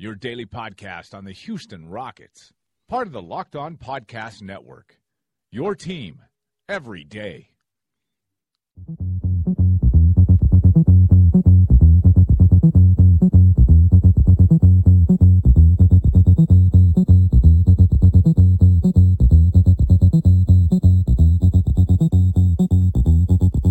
your daily podcast on the Houston Rockets, part of the Locked On Podcast Network. Your team every day.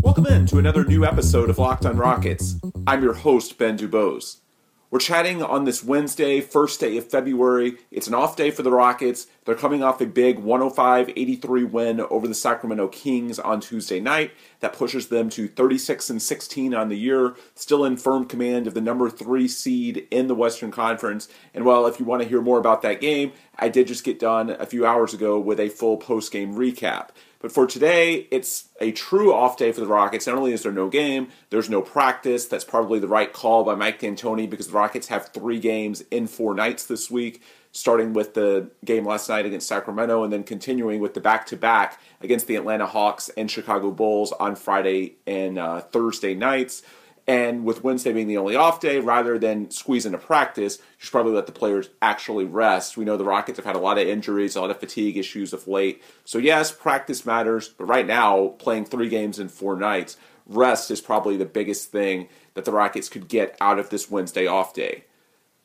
Welcome in to another new episode of Locked on Rockets. I'm your host, Ben Dubose. We're chatting on this Wednesday, first day of February. It's an off day for the Rockets. They're coming off a big 105 83 win over the Sacramento Kings on Tuesday night. That pushes them to 36 and 16 on the year, still in firm command of the number three seed in the Western Conference. And well, if you want to hear more about that game, I did just get done a few hours ago with a full post game recap. But for today, it's a true off day for the Rockets. Not only is there no game, there's no practice. That's probably the right call by Mike D'Antoni because the Rockets have three games in four nights this week, starting with the game last night against Sacramento and then continuing with the back to back against the Atlanta Hawks and Chicago Bulls on Friday and uh, Thursday nights. And with Wednesday being the only off day, rather than squeeze into practice, you should probably let the players actually rest. We know the Rockets have had a lot of injuries, a lot of fatigue issues of late. So, yes, practice matters, but right now, playing three games in four nights, rest is probably the biggest thing that the Rockets could get out of this Wednesday off day.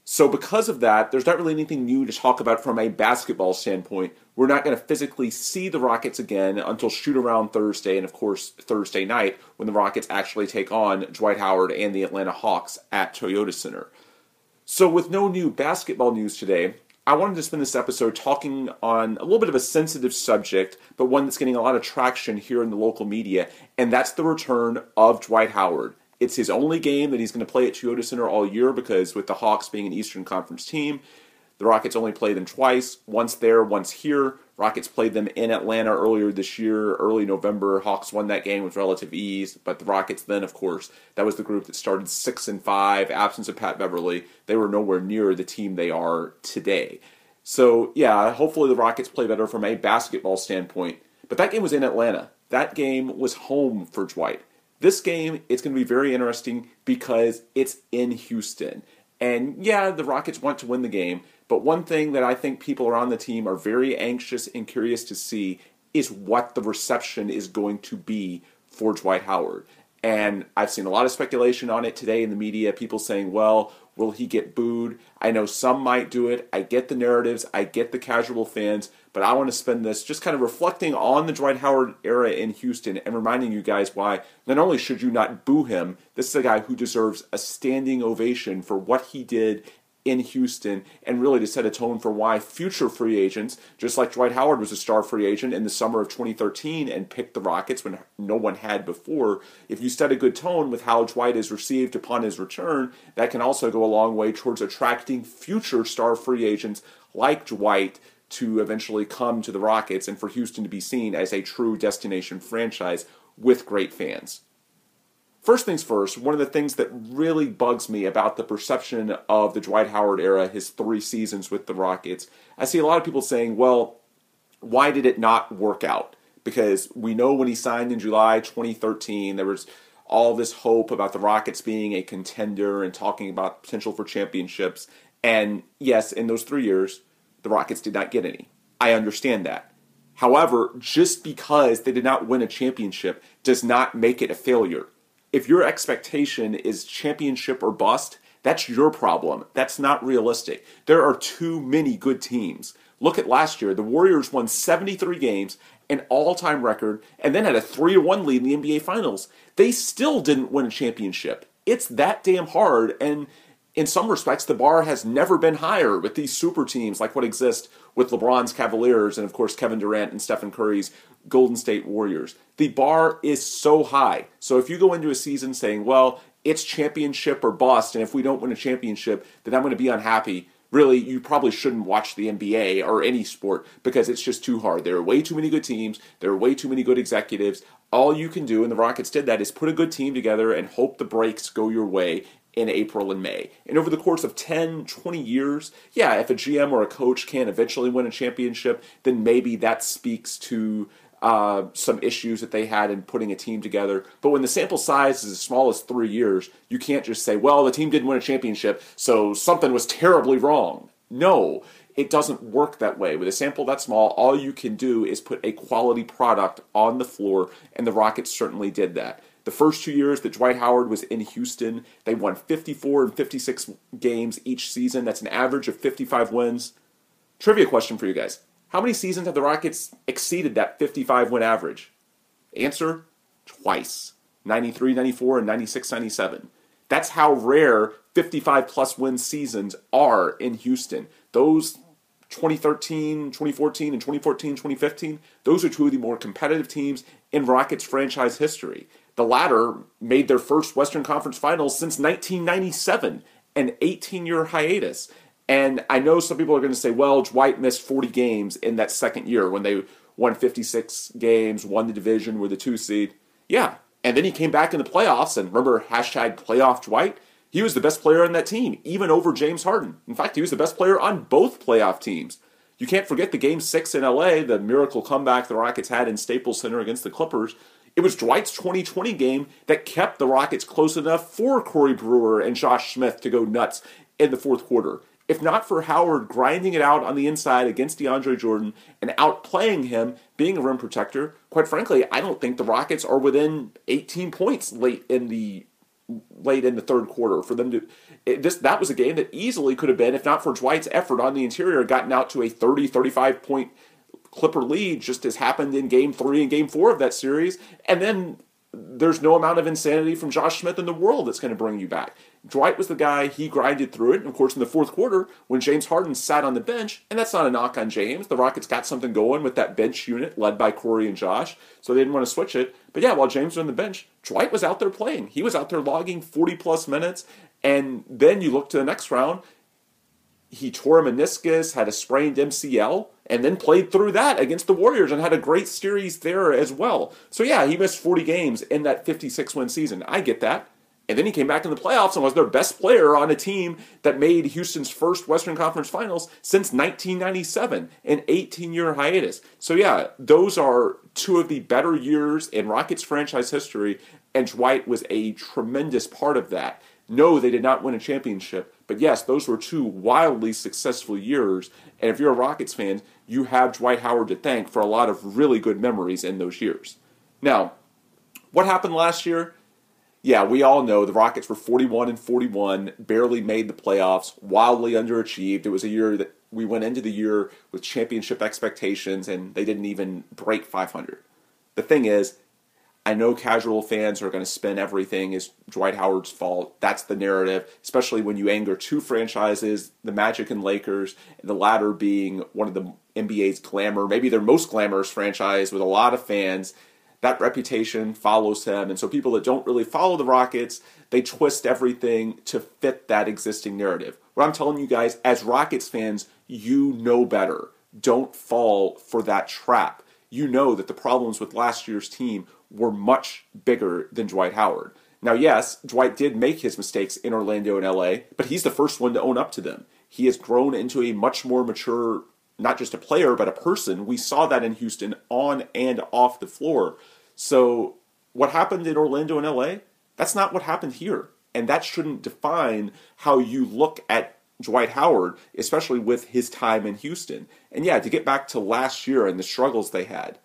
So, because of that, there's not really anything new to talk about from a basketball standpoint. We're not going to physically see the Rockets again until shoot around Thursday, and of course, Thursday night when the Rockets actually take on Dwight Howard and the Atlanta Hawks at Toyota Center. So, with no new basketball news today, I wanted to spend this episode talking on a little bit of a sensitive subject, but one that's getting a lot of traction here in the local media, and that's the return of Dwight Howard. It's his only game that he's going to play at Toyota Center all year because with the Hawks being an Eastern Conference team, the Rockets only play them twice, once there, once here. Rockets played them in Atlanta earlier this year, early November. Hawks won that game with relative ease, but the Rockets then, of course, that was the group that started six and five. Absence of Pat Beverley. they were nowhere near the team they are today. So yeah, hopefully the Rockets play better from a basketball standpoint. But that game was in Atlanta. That game was home for Dwight. This game, it's going to be very interesting because it's in Houston. And yeah, the Rockets want to win the game, but one thing that I think people around the team are very anxious and curious to see is what the reception is going to be for Dwight Howard. And I've seen a lot of speculation on it today in the media, people saying, well, will he get booed? I know some might do it. I get the narratives, I get the casual fans, but I want to spend this just kind of reflecting on the Dwight Howard era in Houston and reminding you guys why not only should you not boo him, this is a guy who deserves a standing ovation for what he did in Houston and really to set a tone for why future free agents, just like Dwight Howard was a star free agent in the summer of 2013 and picked the Rockets when no one had before, if you set a good tone with how Dwight is received upon his return, that can also go a long way towards attracting future star free agents like Dwight to eventually come to the Rockets and for Houston to be seen as a true destination franchise with great fans. First things first, one of the things that really bugs me about the perception of the Dwight Howard era, his three seasons with the Rockets, I see a lot of people saying, well, why did it not work out? Because we know when he signed in July 2013, there was all this hope about the Rockets being a contender and talking about potential for championships. And yes, in those three years, the Rockets did not get any. I understand that. However, just because they did not win a championship does not make it a failure if your expectation is championship or bust, that's your problem. That's not realistic. There are too many good teams. Look at last year. The Warriors won 73 games, an all time record, and then had a 3 1 lead in the NBA Finals. They still didn't win a championship. It's that damn hard, and in some respects, the bar has never been higher with these super teams like what exist with LeBron's Cavaliers and, of course, Kevin Durant and Stephen Curry's Golden State Warriors. The bar is so high. So if you go into a season saying, well, it's championship or bust, and if we don't win a championship, then I'm going to be unhappy. really you probably shouldn't watch the NBA or any sport because it's just too hard. There are way too many good teams, there are way too many good executives. All you can do, and the Rockets did that, is put a good team together and hope the breaks go your way in April and May. And over the course of 10, 20 years, yeah, if a GM or a coach can eventually win a championship, then maybe that speaks to uh, some issues that they had in putting a team together. But when the sample size is as small as three years, you can't just say, well, the team didn't win a championship, so something was terribly wrong. No, it doesn't work that way. With a sample that small, all you can do is put a quality product on the floor, and the Rockets certainly did that. The first two years that Dwight Howard was in Houston, they won 54 and 56 games each season. That's an average of 55 wins. Trivia question for you guys how many seasons have the Rockets exceeded that 55 win average? Answer twice 93 94 and 96 97. That's how rare 55 plus win seasons are in Houston. Those 2013, 2014, and 2014, 2015, those are two of the more competitive teams in Rockets franchise history. The latter made their first Western Conference Finals since 1997, an 18 year hiatus. And I know some people are going to say, well, Dwight missed 40 games in that second year when they won 56 games, won the division, were the two seed. Yeah. And then he came back in the playoffs, and remember hashtag playoff Dwight? He was the best player on that team, even over James Harden. In fact, he was the best player on both playoff teams. You can't forget the game six in LA, the miracle comeback the Rockets had in Staples Center against the Clippers. It was Dwight's 2020 game that kept the Rockets close enough for Corey Brewer and Josh Smith to go nuts in the fourth quarter if not for Howard grinding it out on the inside against DeAndre Jordan and outplaying him, being a rim protector, quite frankly, I don't think the Rockets are within 18 points late in the late in the third quarter for them to it, this that was a game that easily could have been if not for Dwight's effort on the interior gotten out to a 30 35 point Clipper lead just as happened in game 3 and game 4 of that series. And then there's no amount of insanity from Josh Smith in the world that's going to bring you back. Dwight was the guy, he grinded through it. And of course, in the fourth quarter, when James Harden sat on the bench, and that's not a knock on James, the Rockets got something going with that bench unit led by Corey and Josh, so they didn't want to switch it. But yeah, while James was on the bench, Dwight was out there playing. He was out there logging 40 plus minutes. And then you look to the next round, he tore a meniscus, had a sprained MCL, and then played through that against the Warriors and had a great series there as well. So yeah, he missed 40 games in that 56 win season. I get that. And then he came back in the playoffs and was their best player on a team that made Houston's first Western Conference Finals since 1997, an 18 year hiatus. So, yeah, those are two of the better years in Rockets franchise history, and Dwight was a tremendous part of that. No, they did not win a championship, but yes, those were two wildly successful years. And if you're a Rockets fan, you have Dwight Howard to thank for a lot of really good memories in those years. Now, what happened last year? Yeah, we all know the Rockets were 41 and 41, barely made the playoffs, wildly underachieved. It was a year that we went into the year with championship expectations and they didn't even break 500. The thing is, I know casual fans are going to spin everything as Dwight Howard's fault. That's the narrative, especially when you anger two franchises, the Magic and Lakers, the latter being one of the NBA's glamour, maybe their most glamorous franchise with a lot of fans. That reputation follows him. And so people that don't really follow the Rockets, they twist everything to fit that existing narrative. What I'm telling you guys, as Rockets fans, you know better. Don't fall for that trap. You know that the problems with last year's team were much bigger than Dwight Howard. Now, yes, Dwight did make his mistakes in Orlando and LA, but he's the first one to own up to them. He has grown into a much more mature, not just a player, but a person. We saw that in Houston on and off the floor. So, what happened in Orlando and LA, that's not what happened here. And that shouldn't define how you look at Dwight Howard, especially with his time in Houston. And yeah, to get back to last year and the struggles they had,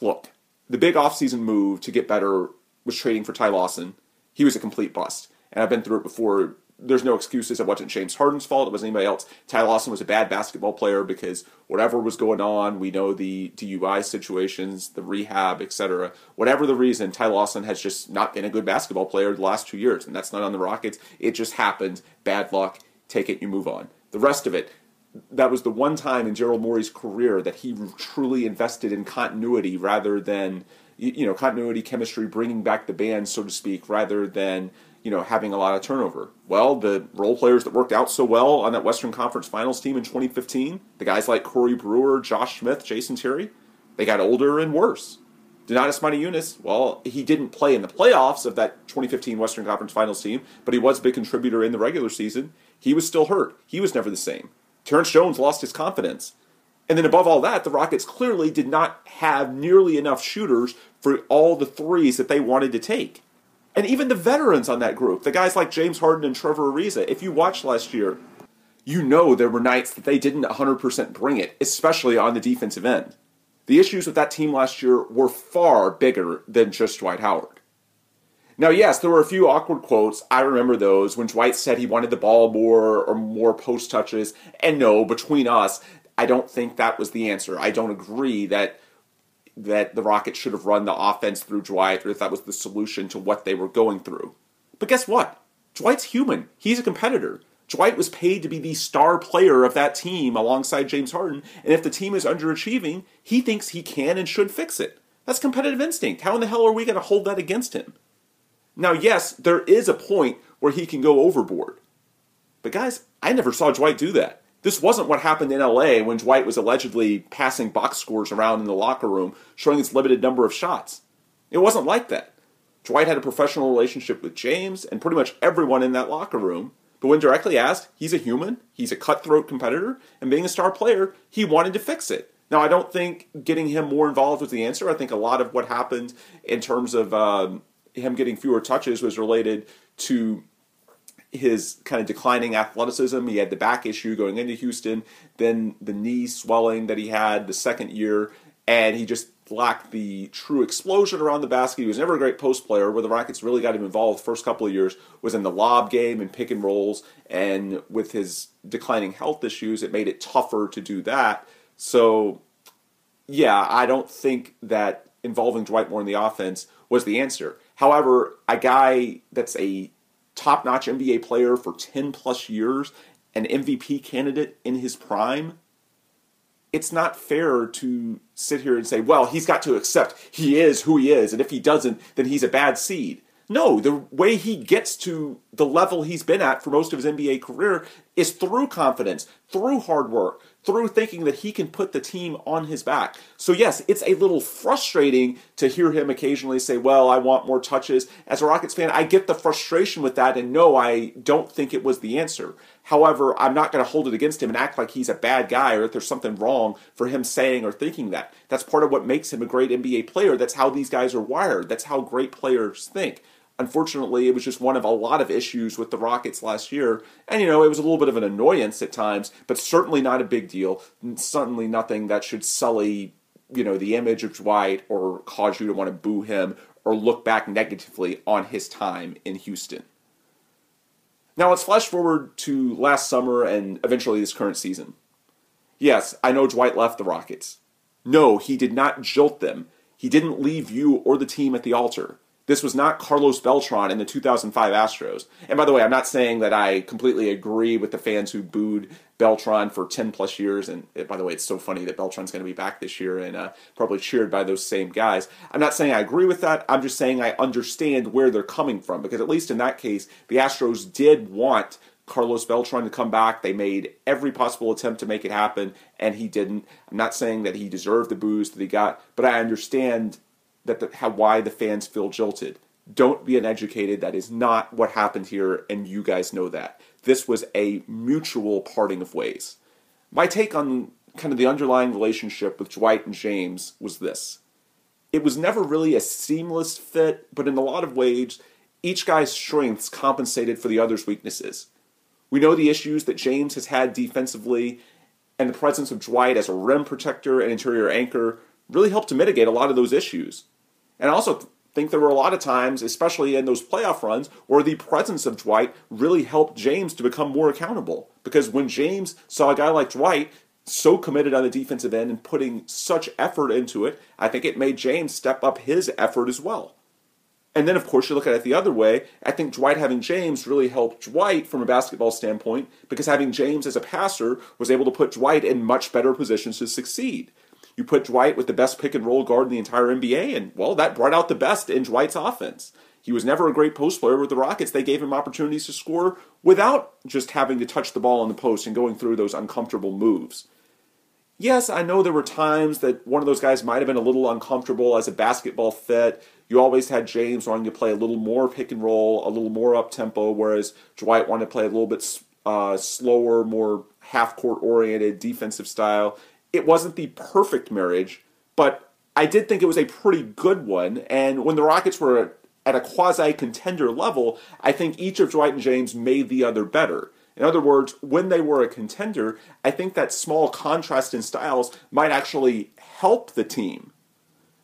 look, the big offseason move to get better was trading for Ty Lawson. He was a complete bust. And I've been through it before. There's no excuses. It wasn't James Harden's fault. It wasn't anybody else. Ty Lawson was a bad basketball player because whatever was going on, we know the DUI situations, the rehab, etc. Whatever the reason, Ty Lawson has just not been a good basketball player the last two years. And that's not on the Rockets. It just happened. Bad luck. Take it, you move on. The rest of it, that was the one time in Daryl Morey's career that he truly invested in continuity rather than you know continuity chemistry bringing back the band so to speak rather than you know, having a lot of turnover? Well, the role players that worked out so well on that Western Conference Finals team in 2015, the guys like Corey Brewer, Josh Smith, Jason Terry, they got older and worse. Donatas Motiejunas, well, he didn't play in the playoffs of that 2015 Western Conference Finals team, but he was a big contributor in the regular season. He was still hurt. He was never the same. Terrence Jones lost his confidence. And then above all that, the Rockets clearly did not have nearly enough shooters for all the threes that they wanted to take. And even the veterans on that group, the guys like James Harden and Trevor Ariza, if you watched last year, you know there were nights that they didn't 100% bring it, especially on the defensive end. The issues with that team last year were far bigger than just Dwight Howard. Now, yes, there were a few awkward quotes. I remember those when Dwight said he wanted the ball more or more post touches. And no, between us, I don't think that was the answer. I don't agree that that the Rockets should have run the offense through Dwight or if that was the solution to what they were going through. But guess what? Dwight's human. He's a competitor. Dwight was paid to be the star player of that team alongside James Harden, and if the team is underachieving, he thinks he can and should fix it. That's competitive instinct. How in the hell are we going to hold that against him? Now, yes, there is a point where he can go overboard. But guys, I never saw Dwight do that. This wasn't what happened in LA when Dwight was allegedly passing box scores around in the locker room, showing his limited number of shots. It wasn't like that. Dwight had a professional relationship with James and pretty much everyone in that locker room, but when directly asked, he's a human, he's a cutthroat competitor, and being a star player, he wanted to fix it. Now, I don't think getting him more involved was the answer. I think a lot of what happened in terms of um, him getting fewer touches was related to his kind of declining athleticism. He had the back issue going into Houston, then the knee swelling that he had the second year, and he just lacked the true explosion around the basket. He was never a great post player. Where the Rockets really got him involved the first couple of years was in the lob game and pick and rolls. And with his declining health issues, it made it tougher to do that. So, yeah, I don't think that involving Dwight more in the offense was the answer. However, a guy that's a top notch NBA player for 10 plus years, an MVP candidate in his prime, it's not fair to sit here and say, well, he's got to accept he is who he is, and if he doesn't, then he's a bad seed. No, the way he gets to the level he's been at for most of his NBA career is through confidence, through hard work, through thinking that he can put the team on his back. So, yes, it's a little frustrating to hear him occasionally say, Well, I want more touches. As a Rockets fan, I get the frustration with that, and no, I don't think it was the answer. However, I'm not going to hold it against him and act like he's a bad guy or that there's something wrong for him saying or thinking that. That's part of what makes him a great NBA player. That's how these guys are wired, that's how great players think. Unfortunately, it was just one of a lot of issues with the Rockets last year. And, you know, it was a little bit of an annoyance at times, but certainly not a big deal. Certainly nothing that should sully, you know, the image of Dwight or cause you to want to boo him or look back negatively on his time in Houston. Now let's flash forward to last summer and eventually this current season. Yes, I know Dwight left the Rockets. No, he did not jilt them. He didn't leave you or the team at the altar. This was not Carlos Beltran in the 2005 Astros. And by the way, I'm not saying that I completely agree with the fans who booed Beltran for 10 plus years. And by the way, it's so funny that Beltran's going to be back this year and uh, probably cheered by those same guys. I'm not saying I agree with that. I'm just saying I understand where they're coming from because at least in that case, the Astros did want Carlos Beltran to come back. They made every possible attempt to make it happen, and he didn't. I'm not saying that he deserved the boos that he got, but I understand that the, how why the fans feel jilted. Don't be uneducated. That is not what happened here, and you guys know that. This was a mutual parting of ways. My take on kind of the underlying relationship with Dwight and James was this. It was never really a seamless fit, but in a lot of ways, each guy's strengths compensated for the other's weaknesses. We know the issues that James has had defensively, and the presence of Dwight as a rim protector and interior anchor really helped to mitigate a lot of those issues. And I also think there were a lot of times, especially in those playoff runs, where the presence of Dwight really helped James to become more accountable. Because when James saw a guy like Dwight so committed on the defensive end and putting such effort into it, I think it made James step up his effort as well. And then, of course, you look at it the other way. I think Dwight having James really helped Dwight from a basketball standpoint because having James as a passer was able to put Dwight in much better positions to succeed. You put Dwight with the best pick and roll guard in the entire NBA, and well, that brought out the best in Dwight's offense. He was never a great post player with the Rockets. They gave him opportunities to score without just having to touch the ball in the post and going through those uncomfortable moves. Yes, I know there were times that one of those guys might have been a little uncomfortable as a basketball fit. You always had James wanting to play a little more pick and roll, a little more up tempo, whereas Dwight wanted to play a little bit uh, slower, more half court oriented defensive style. It wasn't the perfect marriage, but I did think it was a pretty good one. And when the Rockets were at a quasi contender level, I think each of Dwight and James made the other better. In other words, when they were a contender, I think that small contrast in styles might actually help the team.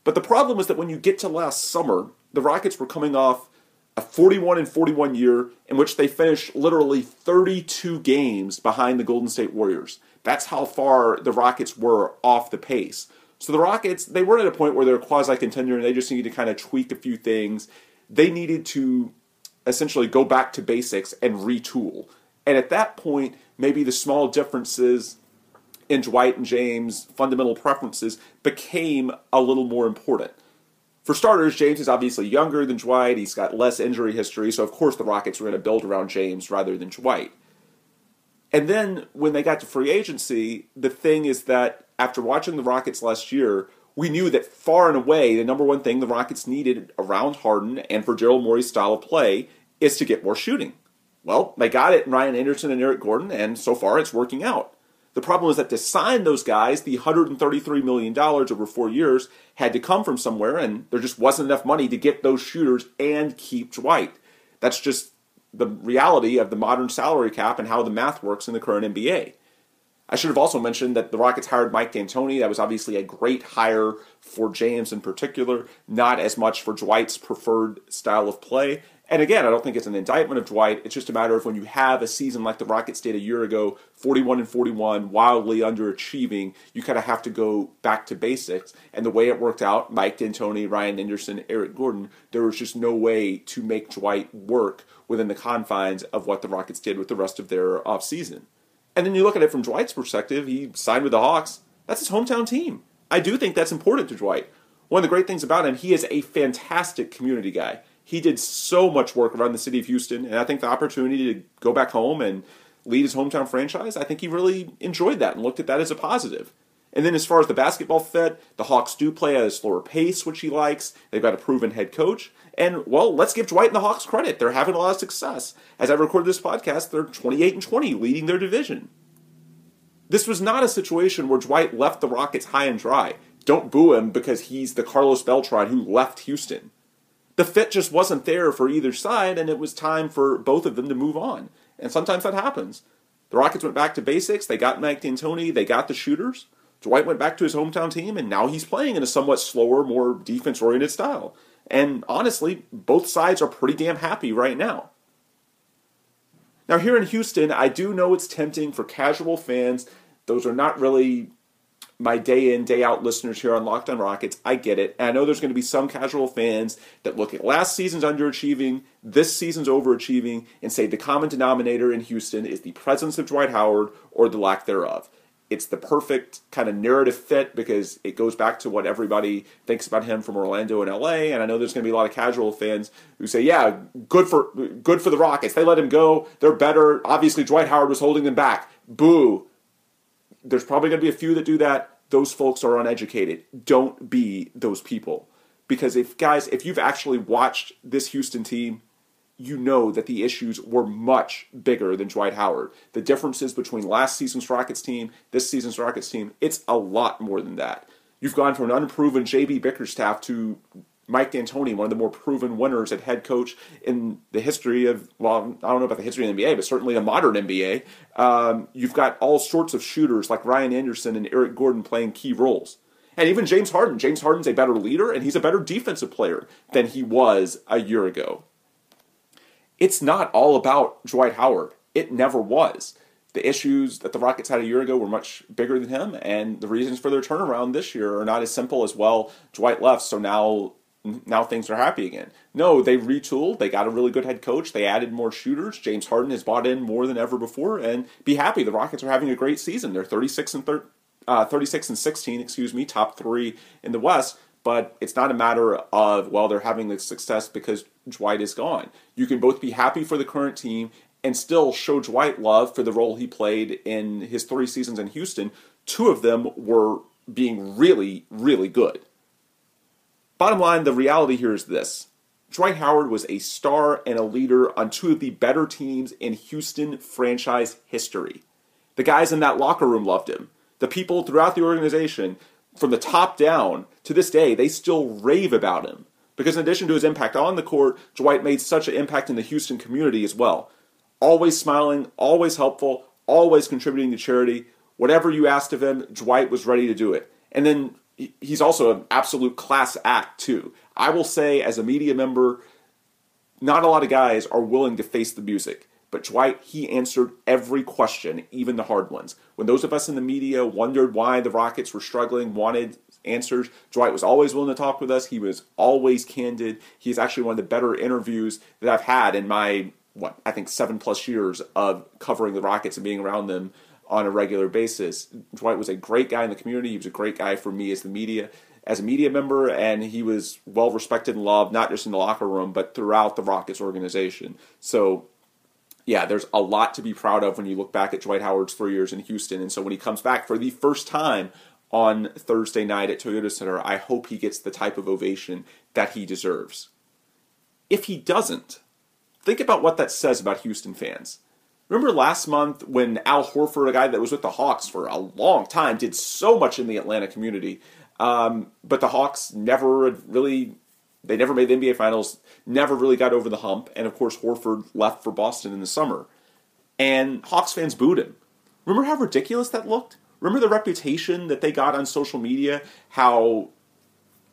But the problem is that when you get to last summer, the Rockets were coming off a 41 and 41 year in which they finished literally 32 games behind the Golden State Warriors. That's how far the Rockets were off the pace. So the Rockets, they were at a point where they're quasi contender and they just needed to kind of tweak a few things. They needed to essentially go back to basics and retool. And at that point, maybe the small differences in Dwight and James' fundamental preferences became a little more important. For starters, James is obviously younger than Dwight. He's got less injury history, so of course the Rockets were going to build around James rather than Dwight. And then when they got to free agency, the thing is that after watching the Rockets last year, we knew that far and away the number one thing the Rockets needed around Harden and for Daryl Morey's style of play is to get more shooting. Well, they got it in Ryan Anderson and Eric Gordon, and so far it's working out. The problem is that to sign those guys, the $133 million over four years had to come from somewhere, and there just wasn't enough money to get those shooters and keep Dwight. That's just the reality of the modern salary cap and how the math works in the current NBA. I should have also mentioned that the Rockets hired Mike D'Antoni. That was obviously a great hire for James in particular, not as much for Dwight's preferred style of play. And again, I don't think it's an indictment of Dwight. It's just a matter of when you have a season like the Rockets did a year ago, 41 and 41, wildly underachieving, you kind of have to go back to basics. And the way it worked out, Mike D'Antoni, Ryan Anderson, Eric Gordon, there was just no way to make Dwight work within the confines of what the Rockets did with the rest of their offseason. And then you look at it from Dwight's perspective, he signed with the Hawks. That's his hometown team. I do think that's important to Dwight. One of the great things about him, he is a fantastic community guy he did so much work around the city of Houston, and I think the opportunity to go back home and lead his hometown franchise, I think he really enjoyed that and looked at that as a positive. And then as far as the basketball fit, the Hawks do play at a slower pace, which he likes. They've got a proven head coach. And, well, let's give Dwight and the Hawks credit. They're having a lot of success. As I record this podcast, they're 28 and 20, leading their division. This was not a situation where Dwight left the Rockets high and dry. Don't boo him because he's the Carlos Beltran who left Houston the fit just wasn't there for either side, and it was time for both of them to move on. And sometimes that happens. The Rockets went back to basics. They got Mike D'Antoni. They got the shooters. Dwight went back to his hometown team, and now he's playing in a somewhat slower, more defense-oriented style. And honestly, both sides are pretty damn happy right now. Now, here in Houston, I do know it's tempting for casual fans. Those are not really my day in, day out listeners here on Locked on Rockets. I get it. And I know there's going to be some casual fans that look at last season's underachieving, this season's overachieving, and say the common denominator in Houston is the presence of Dwight Howard or the lack thereof. It's the perfect kind of narrative fit because it goes back to what everybody thinks about him from Orlando and LA. And I know there's going to be a lot of casual fans who say, "Yeah, good for good for the Rockets. They let him go. They're better. Obviously, Dwight Howard was holding them back. Boo." there's probably going to be a few that do that. Those folks are uneducated. Don't be those people. Because if, guys, if you've actually watched this Houston team, you know that the issues were much bigger than Dwight Howard. The differences between last season's Rockets team, this season's Rockets team, it's a lot more than that. You've gone from an unproven JB Bickerstaff to Mike D'Antoni, one of the more proven winners at head coach in the history of, well, I don't know about the history of the NBA, but certainly the modern NBA. Um, you've got all sorts of shooters like Ryan Anderson and Eric Gordon playing key roles. And even James Harden. James Harden's a better leader and he's a better defensive player than he was a year ago. It's not all about Dwight Howard. It never was. The issues that the Rockets had a year ago were much bigger than him, and the reasons for their turnaround this year are not as simple as well. Dwight left, so now now things are happy again. No, they retooled. They got a really good head coach. They added more shooters. James Harden has bought in more than ever before, and be happy. The Rockets are having a great season. They're 36 and thir- uh, 36 and 16, excuse me, top three in the West. But it's not a matter of, well, they're having the success because Dwight is gone. You can both be happy for the current team and still show Dwight love for the role he played in his three seasons in Houston. Two of them were being really, really good. Bottom line, the reality here is this Dwight Howard was a star and a leader on two of the better teams in Houston franchise history. The guys in that locker room loved him. The people throughout the organization, from the top down to this day, they still rave about him. Because in addition to his impact on the court, Dwight made such an impact in the Houston community as well. Always smiling, always helpful, always contributing to charity. Whatever you asked of him, Dwight was ready to do it. And then he's also an absolute class act, too. I will say, as a media member, not a lot of guys are willing to face the music. But Dwight, he answered every question, even the hard ones. When those of us in the media wondered why the Rockets were struggling, wanted answers, Dwight was always willing to talk with us. He was always candid. He's actually one of the better interviews that I've had in my, what, I think seven plus years of covering the Rockets and being around them on a regular basis. Dwight was a great guy in the community. He was a great guy for me as the media as a media member, and he was well respected and loved, not just in the locker room, but throughout the Rockets organization. So yeah, there's a lot to be proud of when you look back at Dwight Howard's three years in Houston. And so when he comes back for the first time on Thursday night at Toyota Center, I hope he gets the type of ovation that he deserves. If he doesn't, think about what that says about Houston fans. Remember last month when Al Horford, a guy that was with the Hawks for a long time, did so much in the Atlanta community, um, but the Hawks never really they never made the NBA Finals, never really got over the hump, and of course Horford left for Boston in the summer. And Hawks fans booed him. Remember how ridiculous that looked? Remember the reputation that they got on social media? How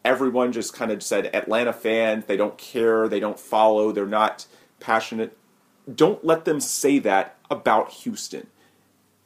everyone just kind of said Atlanta fans, they don't care, they don't follow, they're not passionate. Don't let them say that about Houston.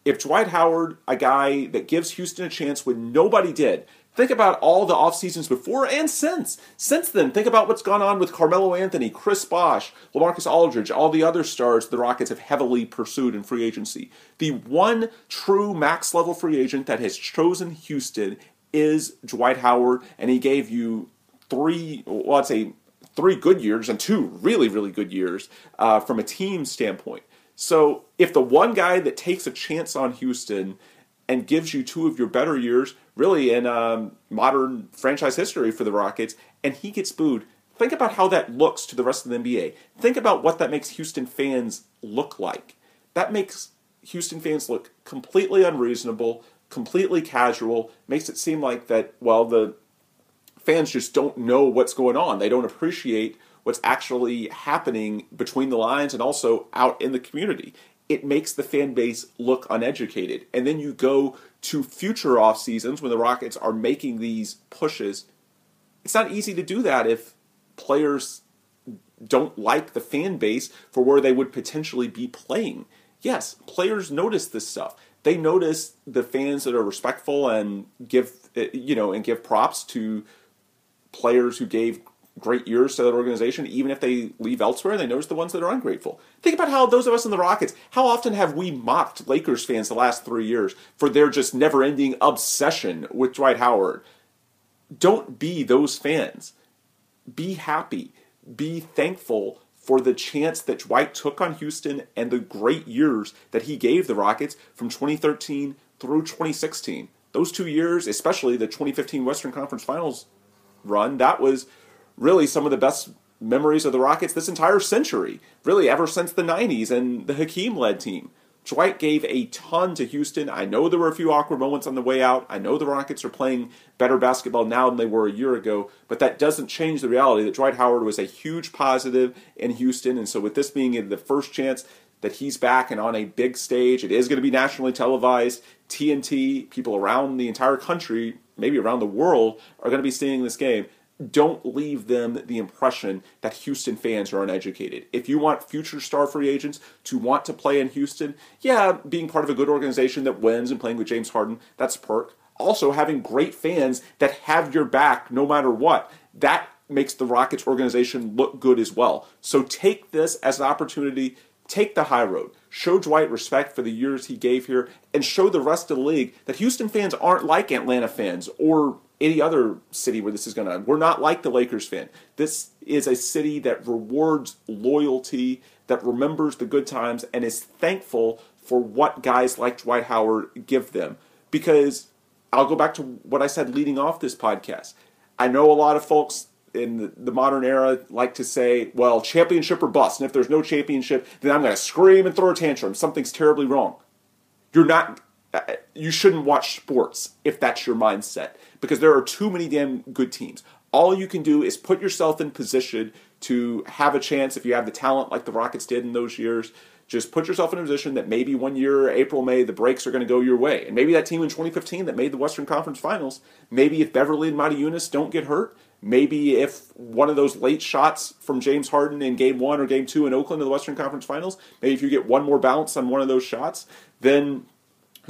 If Dwight Howard, a guy that gives Houston a chance when nobody did, Think about all the off seasons before and since. Since then, think about what's gone on with Carmelo Anthony, Chris Bosh, LaMarcus Aldridge, all the other stars the Rockets have heavily pursued in free agency. The one true max level free agent that has chosen Houston is Dwight Howard, and he gave you three, well, I'd say three good years and two really, really good years uh, from a team standpoint. So if the one guy that takes a chance on Houston and gives you two of your better years, really in um, modern franchise history for the Rockets, and he gets booed. Think about how that looks to the rest of the NBA. Think about what that makes Houston fans look like. That makes Houston fans look completely unreasonable, completely casual, makes it seem like that, well, the fans just don't know what's going on. They don't appreciate what's actually happening between the lines and also out in the community it makes the fan base look uneducated. And then you go to future off seasons when the Rockets are making these pushes. It's not easy to do that if players don't like the fan base for where they would potentially be playing. Yes, players notice this stuff. They notice the fans that are respectful and give you know and give props to players who gave great years to that organization, even if they leave elsewhere, they notice the ones that are ungrateful. Think about how those of us in the Rockets, how often have we mocked Lakers fans the last three years for their just never ending obsession with Dwight Howard? Don't be those fans. Be happy. Be thankful for the chance that Dwight took on Houston and the great years that he gave the Rockets from 2013 through 2016. Those two years, especially the 2015 Western Conference Finals run, that was really some of the best memories of the Rockets this entire century, really ever since the 90s and the Hakeem led team. Dwight gave a ton to Houston. I know there were a few awkward moments on the way out. I know the Rockets are playing better basketball now than they were a year ago, but that doesn't change the reality that Dwight Howard was a huge positive in Houston. And so, with this being the first chance that he's back and on a big stage, it is going to be nationally televised. TNT, people around the entire country, maybe around the world, are going to be seeing this game don't leave them the impression that Houston fans are uneducated. If you want future star free agents to want to play in Houston, yeah, being part of a good organization that wins and playing with James Harden, that's perk. Also, having great fans that have your back no matter what, that makes the Rockets organization look good as well. So take this as an opportunity, take the high road, show Dwight respect for the years he gave here, and show the rest of the league that Houston fans aren't like Atlanta fans or any other city where this is going to. We're not like the Lakers fan. This is a city that rewards loyalty, that remembers the good times, and is thankful for what guys like Dwight Howard give them. Because I'll go back to what I said leading off this podcast. I know a lot of folks in the, modern era like to say, well, championship or bust. And if there's no championship, then I'm going to scream and throw a tantrum. Something's terribly wrong. You're not, Uh, you shouldn't watch sports if that's your mindset because there are too many damn good teams. All you can do is put yourself in position to have a chance if you have the talent like the Rockets did in those years. Just put yourself in a position that maybe one year, April, May, the breaks are going to go your way. And maybe that team in 2015 that made the Western Conference Finals, maybe if Beverley and Motiejunas don't get hurt, maybe if one of those late shots from James Harden in game one or game two in Oakland of the Western Conference Finals, maybe if you get one more bounce on one of those shots, then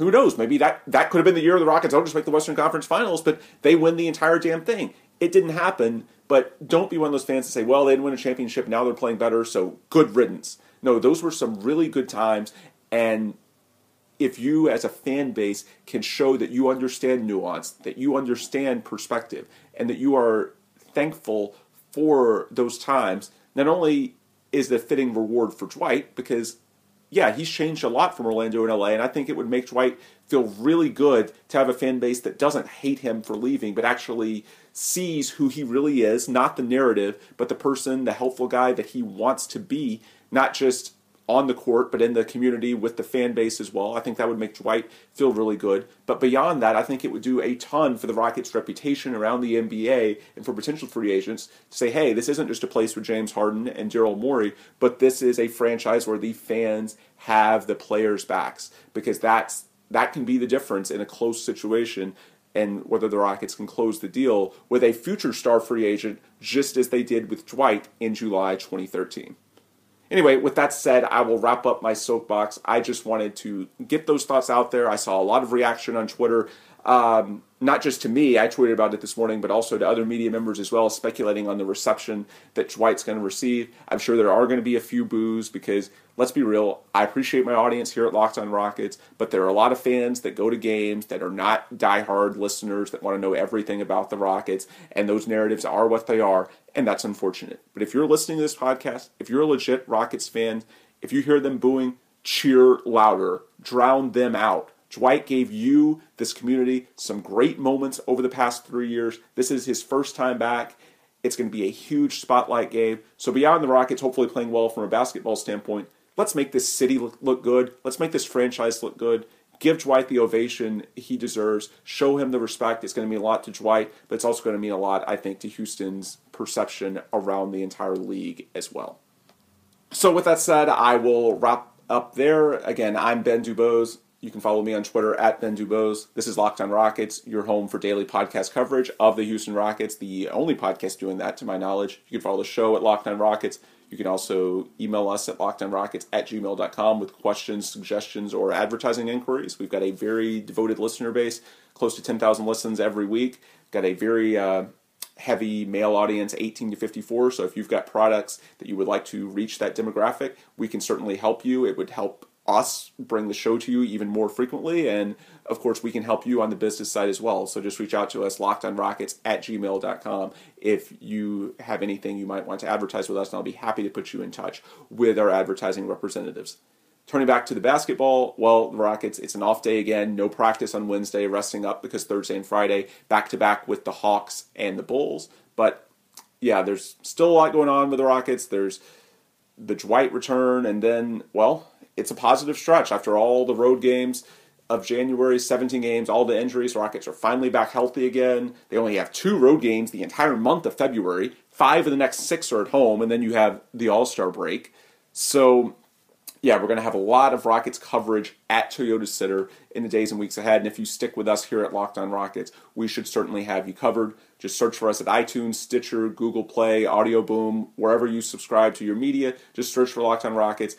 who knows? Maybe that, that could have been the year of the Rockets don't just make the Western Conference Finals, but they win the entire damn thing. It didn't happen, but don't be one of those fans that say, well, they didn't win a championship, now they're playing better, so good riddance. No, those were some really good times, and if you as a fan base can show that you understand nuance, that you understand perspective, and that you are thankful for those times, not only is the fitting reward for Dwight, because yeah, he's changed a lot from Orlando and LA, and I think it would make Dwight feel really good to have a fan base that doesn't hate him for leaving, but actually sees who he really is, not the narrative, but the person, the helpful guy that he wants to be, not just on the court, but in the community with the fan base as well. I think that would make Dwight feel really good. But beyond that, I think it would do a ton for the Rockets' reputation around the NBA and for potential free agents to say, hey, this isn't just a place for James Harden and Daryl Morey, but this is a franchise where the fans have the players' backs because that's that can be the difference in a close situation and whether the Rockets can close the deal with a future star free agent just as they did with Dwight in July 2013. Anyway, with that said, I will wrap up my soapbox. I just wanted to get those thoughts out there. I saw a lot of reaction on Twitter. Um, not just to me, I tweeted about it this morning, but also to other media members as well, speculating on the reception that Dwight's going to receive. I'm sure there are going to be a few boos because, let's be real, I appreciate my audience here at Locked on Rockets, but there are a lot of fans that go to games that are not diehard listeners that want to know everything about the Rockets, and those narratives are what they are, and that's unfortunate. But if you're listening to this podcast, if you're a legit Rockets fan, if you hear them booing, cheer louder, drown them out Dwight gave you, this community, some great moments over the past three years. This is his first time back. It's going to be a huge spotlight game. So, beyond the Rockets, hopefully playing well from a basketball standpoint, let's make this city look, look good. Let's make this franchise look good. Give Dwight the ovation he deserves. Show him the respect. It's going to mean a lot to Dwight, but it's also going to mean a lot, I think, to Houston's perception around the entire league as well. So, with that said, I will wrap up there. Again, I'm Ben Dubose. You can follow me on Twitter at Ben Dubose. This is Locked on Rockets, your home for daily podcast coverage of the Houston Rockets, the only podcast doing that to my knowledge. You can follow the show at Locked on Rockets. You can also email us at lockedonrockets at gmail.com with questions, suggestions, or advertising inquiries. We've got a very devoted listener base, close to 10,000 listens every week. Got a very uh, heavy male audience, 18 to 54. So if you've got products that you would like to reach that demographic, we can certainly help you. It would help us bring the show to you even more frequently. And of course, we can help you on the business side as well. So just reach out to us, lockedonrockets at gmail.com, if you have anything you might want to advertise with us, and I'll be happy to put you in touch with our advertising representatives. Turning back to the basketball, well, the Rockets, it's an off day again. No practice on Wednesday, resting up because Thursday and Friday, back to back with the Hawks and the Bulls. But yeah, there's still a lot going on with the Rockets. There's the Dwight return, and then, well, it's a positive stretch after all the road games of January, 17 games, all the injuries. Rockets are finally back healthy again. They only have two road games the entire month of February. Five of the next six are at home, and then you have the All Star break. So, yeah, we're going to have a lot of Rockets coverage at Toyota Center in the days and weeks ahead. And if you stick with us here at Locked On Rockets, we should certainly have you covered. Just search for us at iTunes, Stitcher, Google Play, Audio Boom, wherever you subscribe to your media. Just search for Locked On Rockets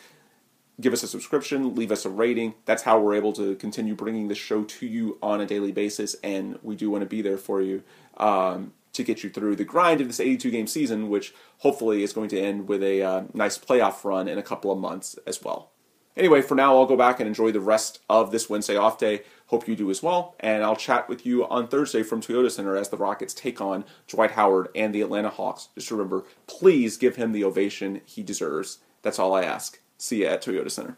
give us a subscription, leave us a rating. That's how we're able to continue bringing the show to you on a daily basis, and we do want to be there for you um, to get you through the grind of this 82 game season, which hopefully is going to end with a uh, nice playoff run in a couple of months as well. Anyway, for now, I'll go back and enjoy the rest of this Wednesday off day. Hope you do as well. And I'll chat with you on Thursday from Toyota Center as the Rockets take on Dwight Howard and the Atlanta Hawks. Just remember, please give him the ovation he deserves. That's all I ask. See you at Toyota Center.